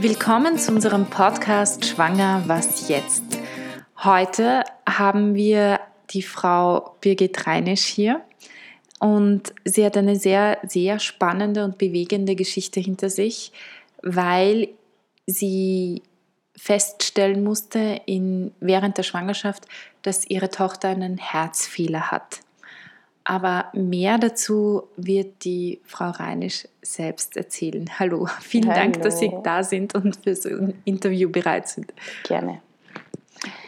Willkommen zu unserem Podcast Schwanger, was jetzt? Heute haben wir die Frau Birgit Reinisch hier und sie hat eine sehr, sehr spannende und bewegende Geschichte hinter sich, weil sie feststellen musste in, während der Schwangerschaft, dass ihre Tochter einen Herzfehler hat. Aber mehr dazu wird die Frau Reinisch selbst erzählen. Hallo, vielen Hallo. Dank, dass Sie da sind und für so ein Interview bereit sind. Gerne.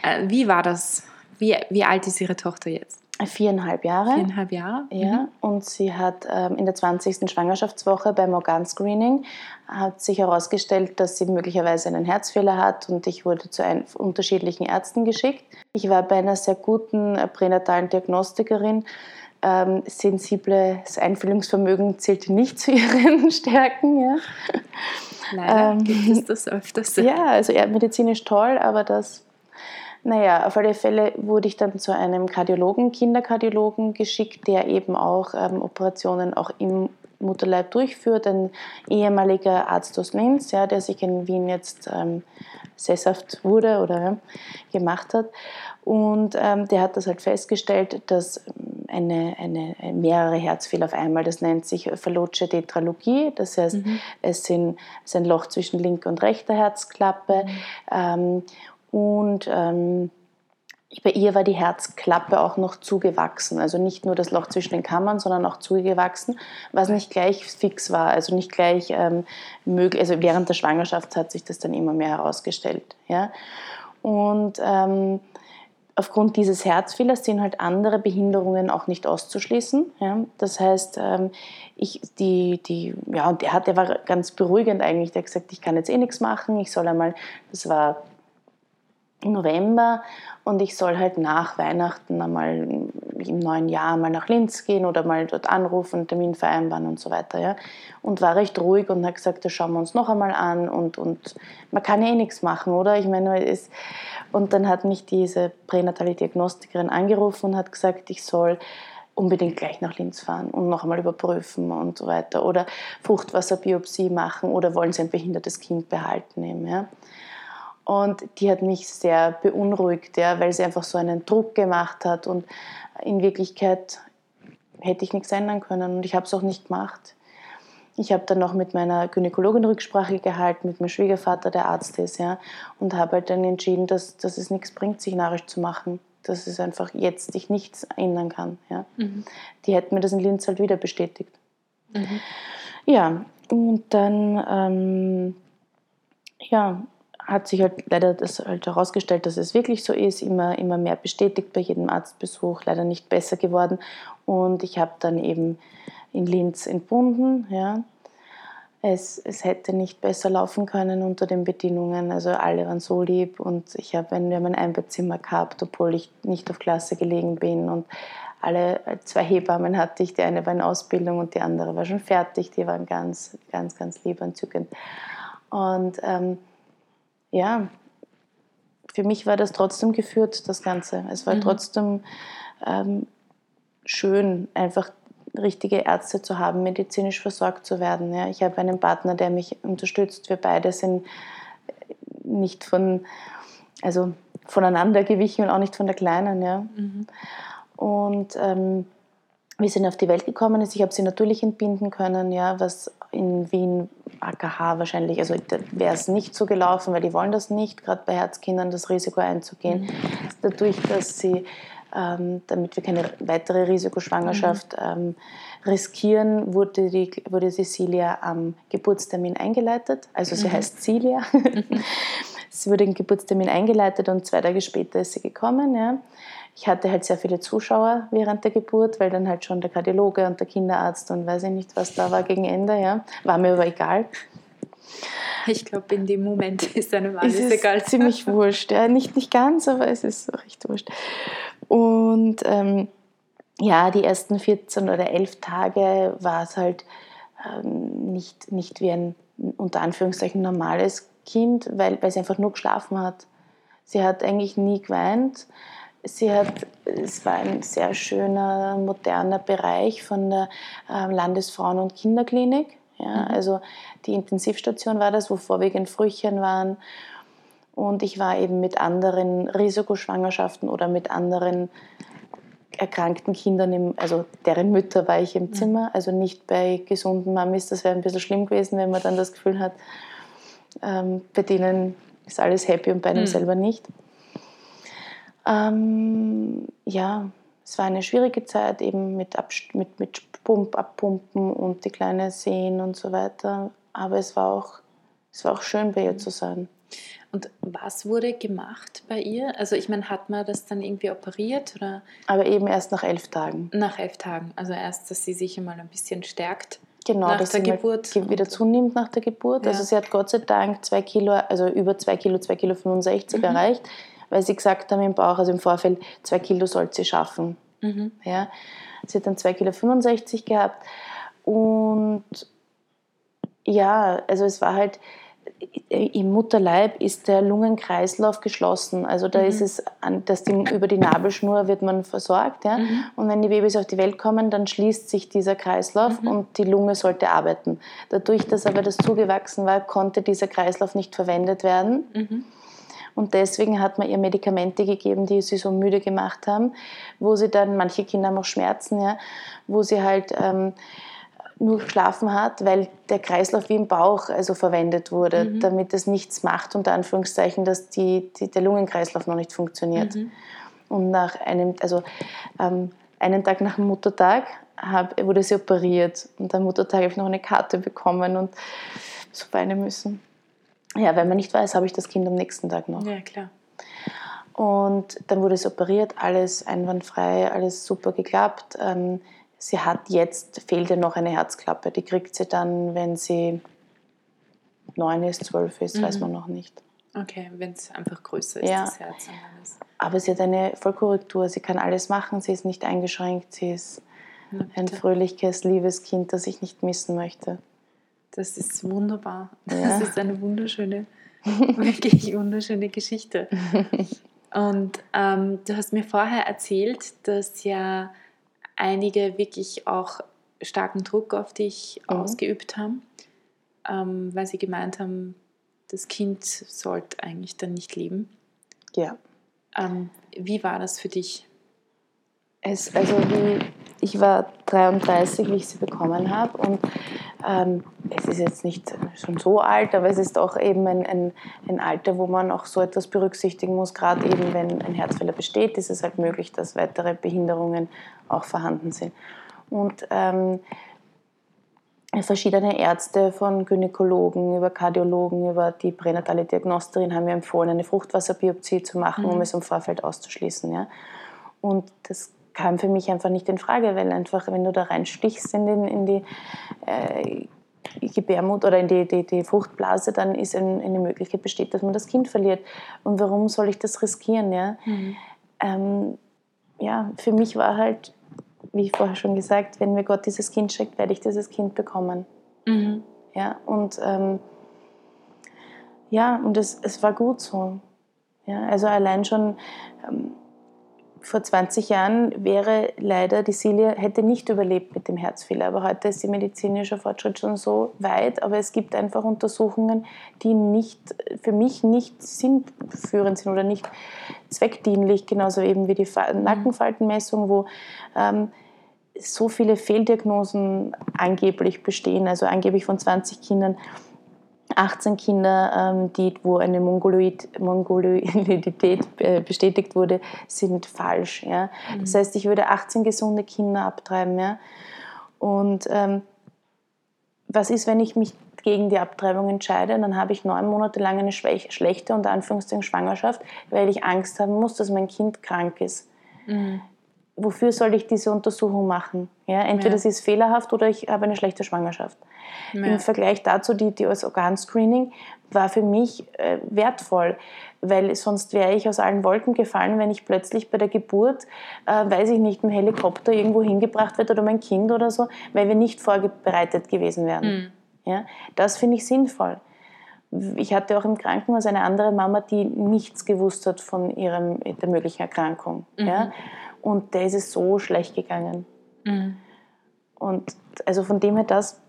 Äh, Wie war das? Wie, wie alt ist Ihre Tochter jetzt? Viereinhalb Jahre. Viereinhalb Jahre? Ja, und sie hat ähm, in der 20. Schwangerschaftswoche beim Organscreening hat sich herausgestellt, dass sie möglicherweise einen Herzfehler hat und ich wurde zu ein, unterschiedlichen Ärzten geschickt. Ich war bei einer sehr guten äh, pränatalen Diagnostikerin. Ähm, sensibles Einfühlungsvermögen zählte nicht zu ihren Stärken. Ja. Leider Ähm, gibt es das öfters. Ja, also ja, medizinisch toll, aber das, naja, auf alle Fälle wurde ich dann zu einem Kardiologen, Kinderkardiologen geschickt, der eben auch ähm, Operationen auch im Mutterleib durchführt, ein ehemaliger Arzt aus Linz, ja, der sich in Wien jetzt ähm, sesshaft wurde oder ja, gemacht hat. Und ähm, der hat das halt festgestellt, dass eine, eine, mehrere Herzfehler auf einmal, das nennt sich Fallotche Tetralogie, das heißt, es, sind, es ist ein Loch zwischen linker und rechter Herzklappe. Ähm, und ähm, bei ihr war die Herzklappe auch noch zugewachsen. Also nicht nur das Loch zwischen den Kammern, sondern auch zugewachsen, was nicht gleich fix war. Also nicht gleich ähm, möglich. Also während der Schwangerschaft hat sich das dann immer mehr herausgestellt. Ja? Und ähm, aufgrund dieses Herzfehlers sind halt andere Behinderungen auch nicht auszuschließen. Ja? Das heißt, ähm, ich, die, die, ja, der, hat, der war ganz beruhigend eigentlich. Der hat gesagt, ich kann jetzt eh nichts machen. Ich soll einmal, das war November und ich soll halt nach Weihnachten einmal im neuen Jahr mal nach Linz gehen oder mal dort anrufen, einen Termin vereinbaren und so weiter. Ja. Und war recht ruhig und hat gesagt, das schauen wir uns noch einmal an und, und man kann ja eh nichts machen, oder? Ich meine, es, und dann hat mich diese pränatale Diagnostikerin angerufen und hat gesagt, ich soll unbedingt gleich nach Linz fahren und noch einmal überprüfen und so weiter. Oder Fruchtwasserbiopsie machen oder wollen sie ein behindertes Kind behalten eben, ja. Und die hat mich sehr beunruhigt, ja, weil sie einfach so einen Druck gemacht hat. Und in Wirklichkeit hätte ich nichts ändern können und ich habe es auch nicht gemacht. Ich habe dann noch mit meiner Gynäkologin Rücksprache gehalten, mit meinem Schwiegervater, der Arzt ist, ja, und habe halt dann entschieden, dass, dass es nichts bringt, sich narrisch zu machen. Dass es einfach jetzt ich nichts ändern kann. Ja. Mhm. Die hätten mir das in Linz halt wieder bestätigt. Ja, und dann ähm, ja, hat sich halt leider das halt herausgestellt, dass es wirklich so ist, immer, immer mehr bestätigt bei jedem Arztbesuch, leider nicht besser geworden. Und ich habe dann eben in Linz entbunden. Ja. Es, es hätte nicht besser laufen können unter den Bedingungen. Also alle waren so lieb und ich habe ein, wir haben ein Einbettzimmer gehabt, obwohl ich nicht auf Klasse gelegen bin. Und alle zwei Hebammen hatte ich. Die eine war in Ausbildung und die andere war schon fertig. Die waren ganz, ganz, ganz lieb, entzückend. Und ähm, ja, für mich war das trotzdem geführt, das Ganze. Es war trotzdem ähm, schön, einfach richtige Ärzte zu haben, medizinisch versorgt zu werden. Ja. Ich habe einen Partner, der mich unterstützt. Wir beide sind nicht von, also voneinander gewichen und auch nicht von der Kleinen. Ja. Und ähm, wir sind auf die Welt gekommen. Also ich habe sie natürlich entbinden können, ja, was in Wien AKH wahrscheinlich, also wäre es nicht so gelaufen, weil die wollen das nicht, gerade bei Herzkindern das Risiko einzugehen. Dadurch, dass sie, ähm, damit wir keine weitere Risikoschwangerschaft ähm, riskieren, wurde, die, wurde Cecilia am Geburtstermin eingeleitet. Also sie heißt Cilia. sie wurde im Geburtstermin eingeleitet und zwei Tage später ist sie gekommen. Ja. Ich hatte halt sehr viele Zuschauer während der Geburt, weil dann halt schon der Kardiologe und der Kinderarzt und weiß ich nicht, was da war gegen Ende. Ja. War mir aber egal. Ich glaube, in dem Moment ist einem Es alles ist egal. ziemlich wurscht. Ja. Nicht, nicht ganz, aber es ist recht wurscht. Und ähm, ja, die ersten 14 oder 11 Tage war es halt ähm, nicht, nicht wie ein unter Anführungszeichen normales Kind, weil, weil sie einfach nur geschlafen hat. Sie hat eigentlich nie geweint. Sie hat, es war ein sehr schöner, moderner Bereich von der ähm, Landesfrauen- und Kinderklinik. Ja? Mhm. Also die Intensivstation war das, wo vorwiegend Frühchen waren. Und ich war eben mit anderen Risikoschwangerschaften oder mit anderen erkrankten Kindern, im, also deren Mütter war ich im. Zimmer, also nicht bei gesunden Mamis. Das wäre ein bisschen schlimm gewesen, wenn man dann das Gefühl hat, ähm, bei denen ist alles happy und bei einem mhm. selber nicht. Ähm, ja, es war eine schwierige Zeit, eben mit, mit, mit Pump, Abpumpen und die kleine Sehen und so weiter. Aber es war auch, es war auch schön, bei ihr zu sein. Und was wurde gemacht bei ihr? Also ich meine, hat man das dann irgendwie operiert? Oder? Aber eben erst nach elf Tagen. Nach elf Tagen. Also erst, dass sie sich einmal ein bisschen stärkt. Genau, nach dass der sie Geburt. wieder zunimmt nach der Geburt. Also ja. Also sie hat Gott sei Dank zwei Kilo, also über zwei Kilo, zwei Kilo 65 mhm. erreicht, weil sie gesagt haben im Bauch, also im Vorfeld, zwei Kilo sollte sie schaffen. Mhm. Ja. Sie hat dann 2,65 Kilo 65 gehabt. Und ja, also es war halt, im Mutterleib ist der Lungenkreislauf geschlossen. Also da mhm. ist es, dass die, über die Nabelschnur wird man versorgt. Ja? Mhm. Und wenn die Babys auf die Welt kommen, dann schließt sich dieser Kreislauf mhm. und die Lunge sollte arbeiten. Dadurch, dass aber das zugewachsen war, konnte dieser Kreislauf nicht verwendet werden. Mhm. Und deswegen hat man ihr Medikamente gegeben, die sie so müde gemacht haben, wo sie dann, manche Kinder haben auch Schmerzen, ja, wo sie halt ähm, nur geschlafen hat, weil der Kreislauf wie im Bauch also verwendet wurde, mhm. damit es nichts macht, unter Anführungszeichen, dass die, die der Lungenkreislauf noch nicht funktioniert. Mhm. Und nach einem, also ähm, einen Tag nach dem Muttertag hab, wurde sie operiert und am Muttertag habe ich noch eine Karte bekommen und so weinen müssen. Ja, wenn man nicht weiß, habe ich das Kind am nächsten Tag noch. Ja, klar. Und dann wurde sie operiert, alles einwandfrei, alles super geklappt. Ähm, sie hat jetzt, fehlt ihr noch eine Herzklappe. Die kriegt sie dann, wenn sie neun ist, zwölf ist, mhm. weiß man noch nicht. Okay, wenn es einfach größer ist, ja. das Herz. Alles. Aber sie hat eine Vollkorrektur, sie kann alles machen, sie ist nicht eingeschränkt, sie ist ein fröhliches, liebes Kind, das ich nicht missen möchte. Das ist wunderbar. Ja. Das ist eine wunderschöne, wirklich wunderschöne Geschichte. Und ähm, du hast mir vorher erzählt, dass ja einige wirklich auch starken Druck auf dich mhm. ausgeübt haben, ähm, weil sie gemeint haben, das Kind sollte eigentlich dann nicht leben. Ja. Ähm, wie war das für dich? Es, also wie, ich war 33, wie ich sie bekommen habe und ähm, es ist jetzt nicht schon so alt, aber es ist auch eben ein, ein, ein, Alter, wo man auch so etwas berücksichtigen muss. Gerade eben, wenn ein Herzfehler besteht, ist es halt möglich, dass weitere Behinderungen auch vorhanden sind. Und ähm, verschiedene Ärzte von Gynäkologen über Kardiologen über die pränatale Diagnosterin haben mir empfohlen, eine Fruchtwasserbiopsie zu machen, mhm. um es im Vorfeld auszuschließen. Ja. Und das kam für mich einfach nicht in Frage, weil einfach, wenn du da reinstichst in, den, in die äh, Gebärmut oder in die, die, die Fruchtblase, dann ist ein, eine Möglichkeit besteht, dass man das Kind verliert. Und warum soll ich das riskieren? Ja, mhm. ähm, ja für mich war halt, wie ich vorher schon gesagt, wenn mir Gott dieses Kind schickt, werde ich dieses Kind bekommen. Mhm. Ja, und ähm, ja, und es, es war gut so. Ja, also allein schon ähm, vor 20 Jahren wäre leider die Silja hätte nicht überlebt mit dem Herzfehler. Aber heute ist der medizinische Fortschritt schon so weit. Aber es gibt einfach Untersuchungen, die nicht, für mich nicht sinnführend sind oder nicht zweckdienlich, genauso eben wie die mhm. Nackenfaltenmessung, wo ähm, so viele Fehldiagnosen angeblich bestehen. Also angeblich von 20 Kindern 18 Kinder, ähm, die, wo eine Mongoloid, Mongoloidität äh, bestätigt wurde, sind falsch. Ja? Mhm. Das heißt, ich würde 18 gesunde Kinder abtreiben. Ja? Und ähm, was ist, wenn ich mich gegen die Abtreibung entscheide, dann habe ich neun Monate lang eine schlechte unter Anführungszeichen Schwangerschaft, weil ich Angst haben muss, dass mein Kind krank ist. Mhm. Wofür soll ich diese Untersuchung machen? Ja, entweder ja. sie ist fehlerhaft oder ich habe eine schlechte Schwangerschaft. Ja. Im Vergleich dazu, die, die als Organscreening war für mich äh, wertvoll, weil sonst wäre ich aus allen Wolken gefallen, wenn ich plötzlich bei der Geburt, äh, weiß ich nicht, dem Helikopter irgendwo hingebracht wird oder mein Kind oder so, weil wir nicht vorbereitet gewesen wären. Mhm. Ja, das finde ich sinnvoll. Ich hatte auch im Krankenhaus eine andere Mama, die nichts gewusst hat von ihrem, der möglichen Erkrankung. Mhm. Ja? Und der ist es so schlecht gegangen. Mhm. Und also von dem her, das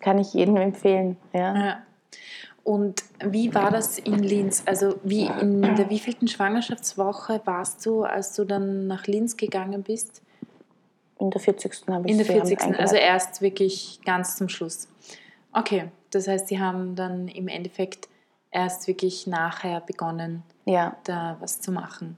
kann ich jedem empfehlen. Ja. ja. Und wie war das in Linz? Also wie in der wievielten Schwangerschaftswoche warst du, als du dann nach Linz gegangen bist? In der 40. habe ich In der 40. Also erst wirklich ganz zum Schluss. Okay, das heißt, sie haben dann im Endeffekt erst wirklich nachher begonnen, ja. da was zu machen.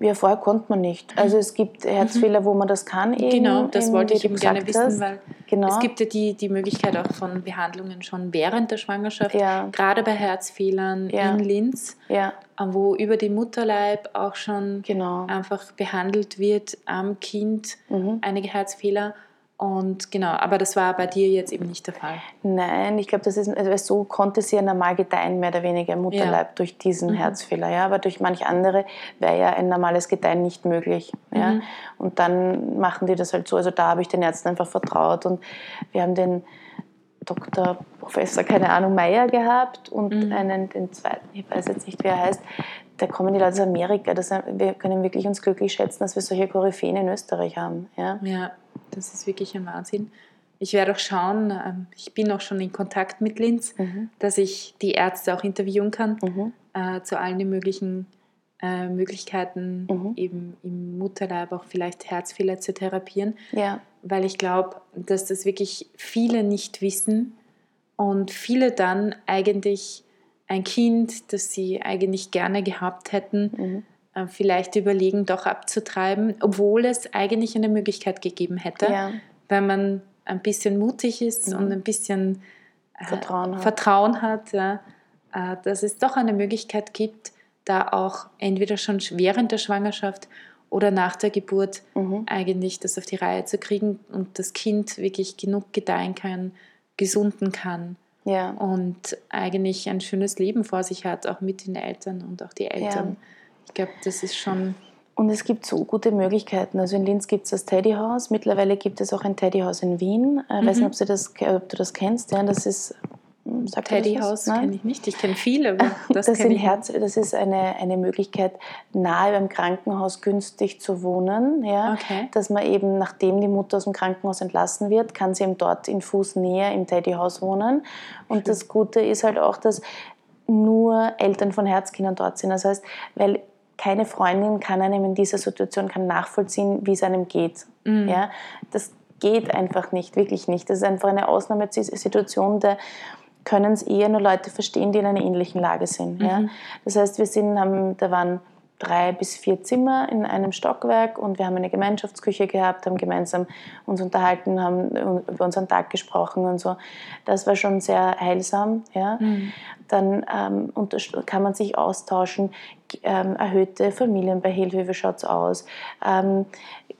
Ja, vorher konnte man nicht. Also es gibt Herzfehler, mhm. wo man das kann. Eben, genau, das eben, wollte ich eben gerne wissen, hast. weil genau. es gibt ja die, die Möglichkeit auch von Behandlungen schon während der Schwangerschaft, ja. gerade bei Herzfehlern ja. in Linz, ja. wo über den Mutterleib auch schon genau. einfach behandelt wird am Kind, mhm. einige Herzfehler. Und genau, aber das war bei dir jetzt eben nicht der Fall. Nein, ich glaube, das ist also so konnte sie ja normal gedeihen, mehr oder weniger im Mutterleib ja. durch diesen mhm. Herzfehler. Ja, aber durch manch andere wäre ja ein normales Gedeihen nicht möglich. Ja. Mhm. Und dann machen die das halt so. Also da habe ich den Ärzten einfach vertraut und wir haben den Dr. Professor, keine Ahnung, Meier gehabt und Mhm. einen, den zweiten, ich weiß jetzt nicht, wie er heißt, da kommen die Leute aus Amerika. Das, wir können wirklich uns glücklich schätzen, dass wir solche Koryphäen in Österreich haben. Ja. Ja, das ist wirklich ein Wahnsinn. Ich werde auch schauen, ähm, ich bin auch schon in Kontakt mit Linz, Mhm. dass ich die Ärzte auch interviewen kann Mhm. äh, zu allen möglichen äh, Möglichkeiten, Mhm. eben im Mutterleib auch vielleicht Herzfehler zu therapieren, Ja. weil ich glaube, dass das wirklich viele nicht wissen und viele dann eigentlich ein Kind, das sie eigentlich gerne gehabt hätten, Mhm. Äh, vielleicht überlegen, doch abzutreiben, obwohl es eigentlich eine Möglichkeit gegeben hätte, Ja. wenn man ein bisschen mutig ist Mhm. und ein bisschen äh, Vertrauen hat. Vertrauen hat ja, äh, dass es doch eine Möglichkeit gibt, da auch entweder schon während der Schwangerschaft oder nach der Geburt Mhm. eigentlich das auf die Reihe zu kriegen und das Kind wirklich genug gedeihen kann, gesunden kann Ja. und eigentlich ein schönes Leben vor sich hat, auch mit den Eltern und auch die Eltern. Ich glaube, das ist schon. Und es gibt so gute Möglichkeiten. Also in Linz gibt es das Teddyhaus. Mittlerweile gibt es auch ein Teddyhaus in Wien. Ich weiß Mhm. nicht, ob du das, ob du das kennst. Ja, das ist. hm, sagt? Teddyhaus Nein? kenne ich nicht. Ich kenne viele, das, Das, ich Herz, das ist eine, eine Möglichkeit, nahe beim Krankenhaus günstig zu wohnen. Ja? Okay. Dass man eben, nachdem die Mutter aus dem Krankenhaus entlassen wird, kann sie eben dort in Fußnähe im Teddyhaus wohnen. Und das Gute ist halt auch, dass nur Eltern von Herzkindern dort sind. Das heißt, weil keine Freundin kann einem in dieser Situation kann nachvollziehen, wie es einem geht. Mhm. Ja? Das geht einfach nicht, wirklich nicht. Das ist einfach eine Ausnahmesituation, da können es eher nur Leute verstehen, die in einer ähnlichen Lage sind. Ja? Mhm. Das heißt, wir sind, haben, da waren drei bis vier Zimmer in einem Stockwerk und wir haben eine Gemeinschaftsküche gehabt, haben gemeinsam uns unterhalten, haben über unseren Tag gesprochen und so. Das war schon sehr heilsam. Ja? Mhm. Dann ähm, kann man sich austauschen, ähm, erhöhte Familienbeihilfe, wie schaut es aus? Ähm,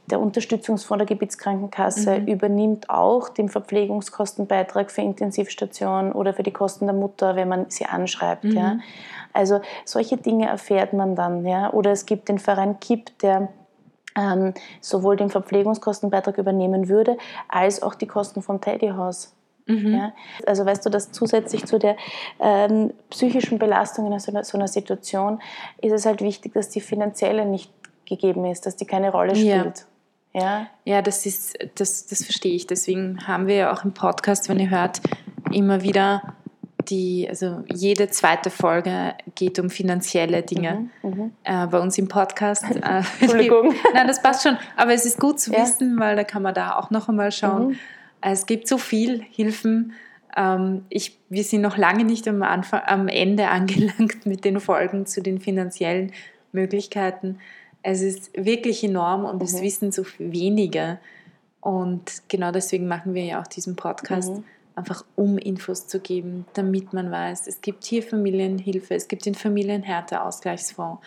der Unterstützungsfonds der Gebietskrankenkasse Mhm. übernimmt auch den Verpflegungskostenbeitrag für Intensivstationen oder für die Kosten der Mutter, wenn man sie anschreibt. Mhm. Ja? Also solche Dinge erfährt man dann. Ja? Oder es gibt den Verein KIP, der ähm, sowohl den Verpflegungskostenbeitrag übernehmen würde, als auch die Kosten vom Teddyhaus. Mhm. Ja? Also weißt du, dass zusätzlich zu der ähm, psychischen Belastung in so einer, so einer Situation ist es halt wichtig, dass die finanzielle nicht gegeben ist, dass die keine Rolle Ja. spielt. Ja, Ja, das ist, das, das verstehe ich. Deswegen haben wir ja auch im Podcast, wenn ihr hört, immer wieder die, also jede zweite Folge geht um finanzielle Dinge. Mhm, mhm. Äh, bei uns im Podcast. Äh, Entschuldigung. Nein, das passt schon. Aber es ist gut zu Ja. wissen, weil da kann man da auch noch einmal schauen. Mhm. Es gibt so viel Hilfen. Ähm, ich, wir sind noch lange nicht am, Anfang, am Ende angelangt mit den Folgen zu den finanziellen Möglichkeiten. Es ist wirklich enorm und es Mhm. wissen so wenige. Und genau deswegen machen wir ja auch diesen Podcast, Mhm. Einfach um Infos zu geben, damit man weiß, es gibt hier Familienhilfe, es gibt den Familienhärteausgleichsfonds,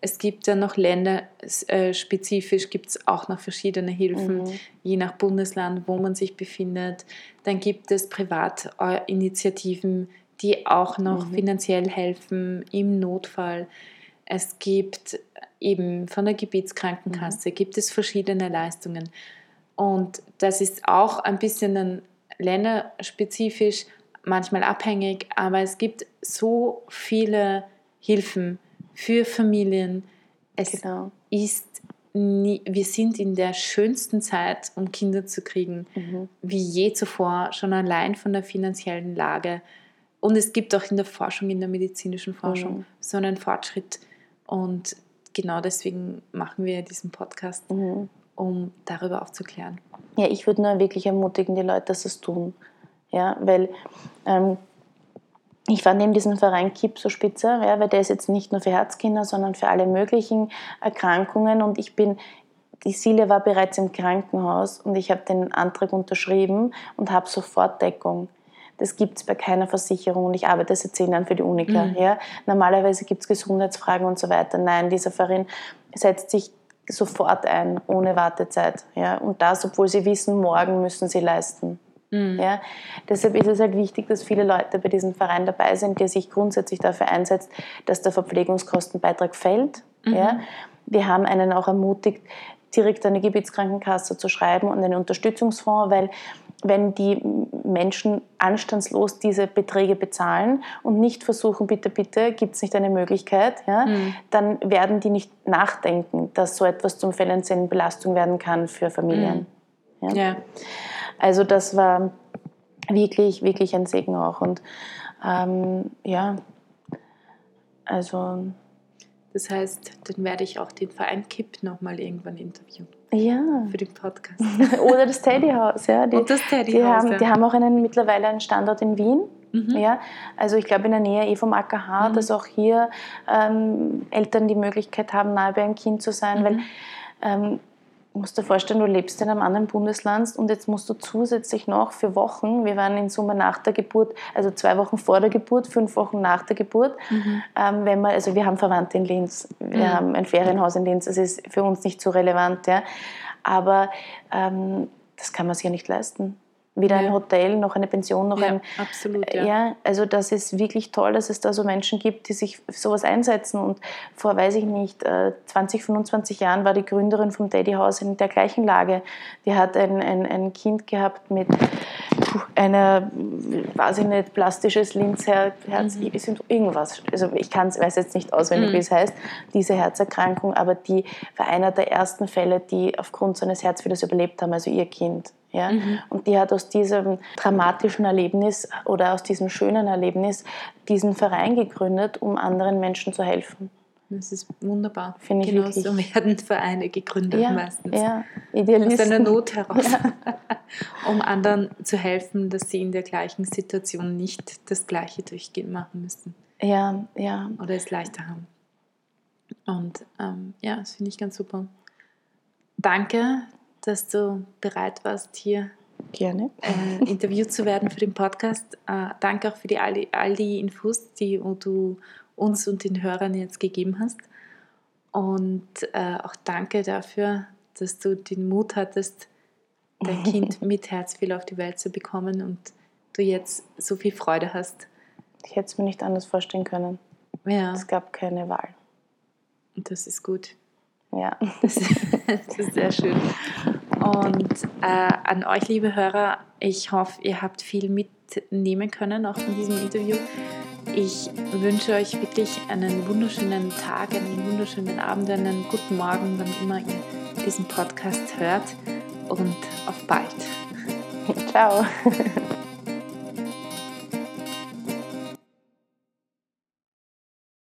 es gibt ja noch länderspezifisch, gibt es auch noch verschiedene Hilfen, Mhm. je nach Bundesland, wo man sich befindet. Dann gibt es Privatinitiativen, die auch noch Mhm. finanziell helfen im Notfall. Es gibt eben von der Gebietskrankenkasse, gibt es verschiedene Leistungen. Und das ist auch ein bisschen dann länderspezifisch, manchmal abhängig, aber es gibt so viele Hilfen für Familien. Es Genau. ist nie, wir sind in der schönsten Zeit, um Kinder zu kriegen, Mhm. wie je zuvor, schon allein von der finanziellen Lage. Und es gibt auch in der Forschung, in der medizinischen Forschung, Mhm. so einen Fortschritt. Und genau deswegen machen wir diesen Podcast, Mhm. Um darüber aufzuklären. Ja, ich würde nur wirklich ermutigen, die Leute, dass sie es tun. Ja, weil ähm, ich fand eben diesen Verein KIP so spitze, ja, weil der ist jetzt nicht nur für Herzkinder, sondern für alle möglichen Erkrankungen. Und ich bin, die Silja war bereits im Krankenhaus und ich habe den Antrag unterschrieben und habe sofort Deckung. Das gibt es bei keiner Versicherung und ich arbeite seit zehn Jahren für die Unica. Mhm. Ja. Normalerweise gibt es Gesundheitsfragen und so weiter. Nein, dieser Verein setzt sich sofort ein, ohne Wartezeit. Ja. Und das, obwohl sie wissen, morgen müssen sie leisten. Mhm. Ja, deshalb ist es halt wichtig, dass viele Leute bei diesem Verein dabei sind, der sich grundsätzlich dafür einsetzt, dass der Verpflegungskostenbeitrag fällt. Mhm. Ja. Wir haben einen auch ermutigt, direkt an die Gebietskrankenkasse zu schreiben und einen Unterstützungsfonds, weil wenn die Menschen anstandslos diese Beträge bezahlen und nicht versuchen, bitte, bitte, gibt es nicht eine Möglichkeit, ja, Mhm. dann werden die nicht nachdenken, dass so etwas zum finanziellen Belastung werden kann für Familien. Ja. Also das war wirklich, wirklich ein Segen auch. Und ähm, ja, also Das heißt, dann werde ich auch den Verein KIP nochmal irgendwann interviewen ja. für den Podcast. Oder das Teddyhaus, ja. Die, Und das Teddy die, House, haben, ja. die haben auch einen, mittlerweile einen Standort in Wien. Mhm. Ja, also ich glaube in der Nähe eh vom AKH, Mhm. dass auch hier ähm, Eltern die Möglichkeit haben, nahe bei einem Kind zu sein, Mhm. weil ähm, musst dir vorstellen, du lebst in einem anderen Bundesland und jetzt musst du zusätzlich noch für Wochen, wir waren in Summe nach der Geburt, also zwei Wochen vor der Geburt, fünf Wochen nach der Geburt, Mhm. ähm, wenn man, also wir haben Verwandte in Linz, wir Mhm. haben ein Ferienhaus in Linz, das ist für uns nicht so relevant, ja. aber ähm, das kann man sich ja nicht leisten. Weder ein Ja. Hotel, noch eine Pension, noch Ja, ein... absolut, Ja. ja. also das ist wirklich toll, dass es da so Menschen gibt, die sich für sowas einsetzen. Und vor, weiß ich nicht, äh, 20, 25 Jahren war die Gründerin vom Daddy House in der gleichen Lage. Die hat ein, ein, ein Kind gehabt mit einer, weiß ich nicht, plastisches Linzherz, Herz, Mhm. irgendwas. Also ich kann's, weiß jetzt nicht auswendig, Mhm. wie es heißt, diese Herzerkrankung, aber die war einer der ersten Fälle, die aufgrund seines Herzfehlers überlebt haben, also ihr Kind. Ja? Mhm. Und die hat aus diesem dramatischen Erlebnis oder aus diesem schönen Erlebnis diesen Verein gegründet, um anderen Menschen zu helfen. Das ist wunderbar. Finde ich genau so werden Vereine gegründet Ja, meistens. ja, Aus Idealisten. einer Not heraus, um anderen zu helfen, dass sie in der gleichen Situation nicht das Gleiche durchgehen machen müssen Ja, ja. oder es leichter haben. Und ähm, ja, das finde ich ganz super. Danke, dass du bereit warst, hier Gerne. äh, interviewt zu werden für den Podcast. Äh, danke auch für die, all, die, all die Infos, die du uns und den Hörern jetzt gegeben hast. Und äh, auch danke dafür, dass du den Mut hattest, dein Kind mit Herzfehler auf die Welt zu bekommen und du jetzt so viel Freude hast. Ich hätte es mir nicht anders vorstellen können. Ja, Es gab keine Wahl. und das ist gut. Ja. Das, das ist sehr schön. Und äh, an euch, liebe Hörer, ich hoffe, ihr habt viel mitnehmen können, auch von diesem Interview. Ich wünsche euch wirklich einen wunderschönen Tag, einen wunderschönen Abend, einen guten Morgen, wann immer ihr diesen Podcast hört. Und auf bald. Ciao.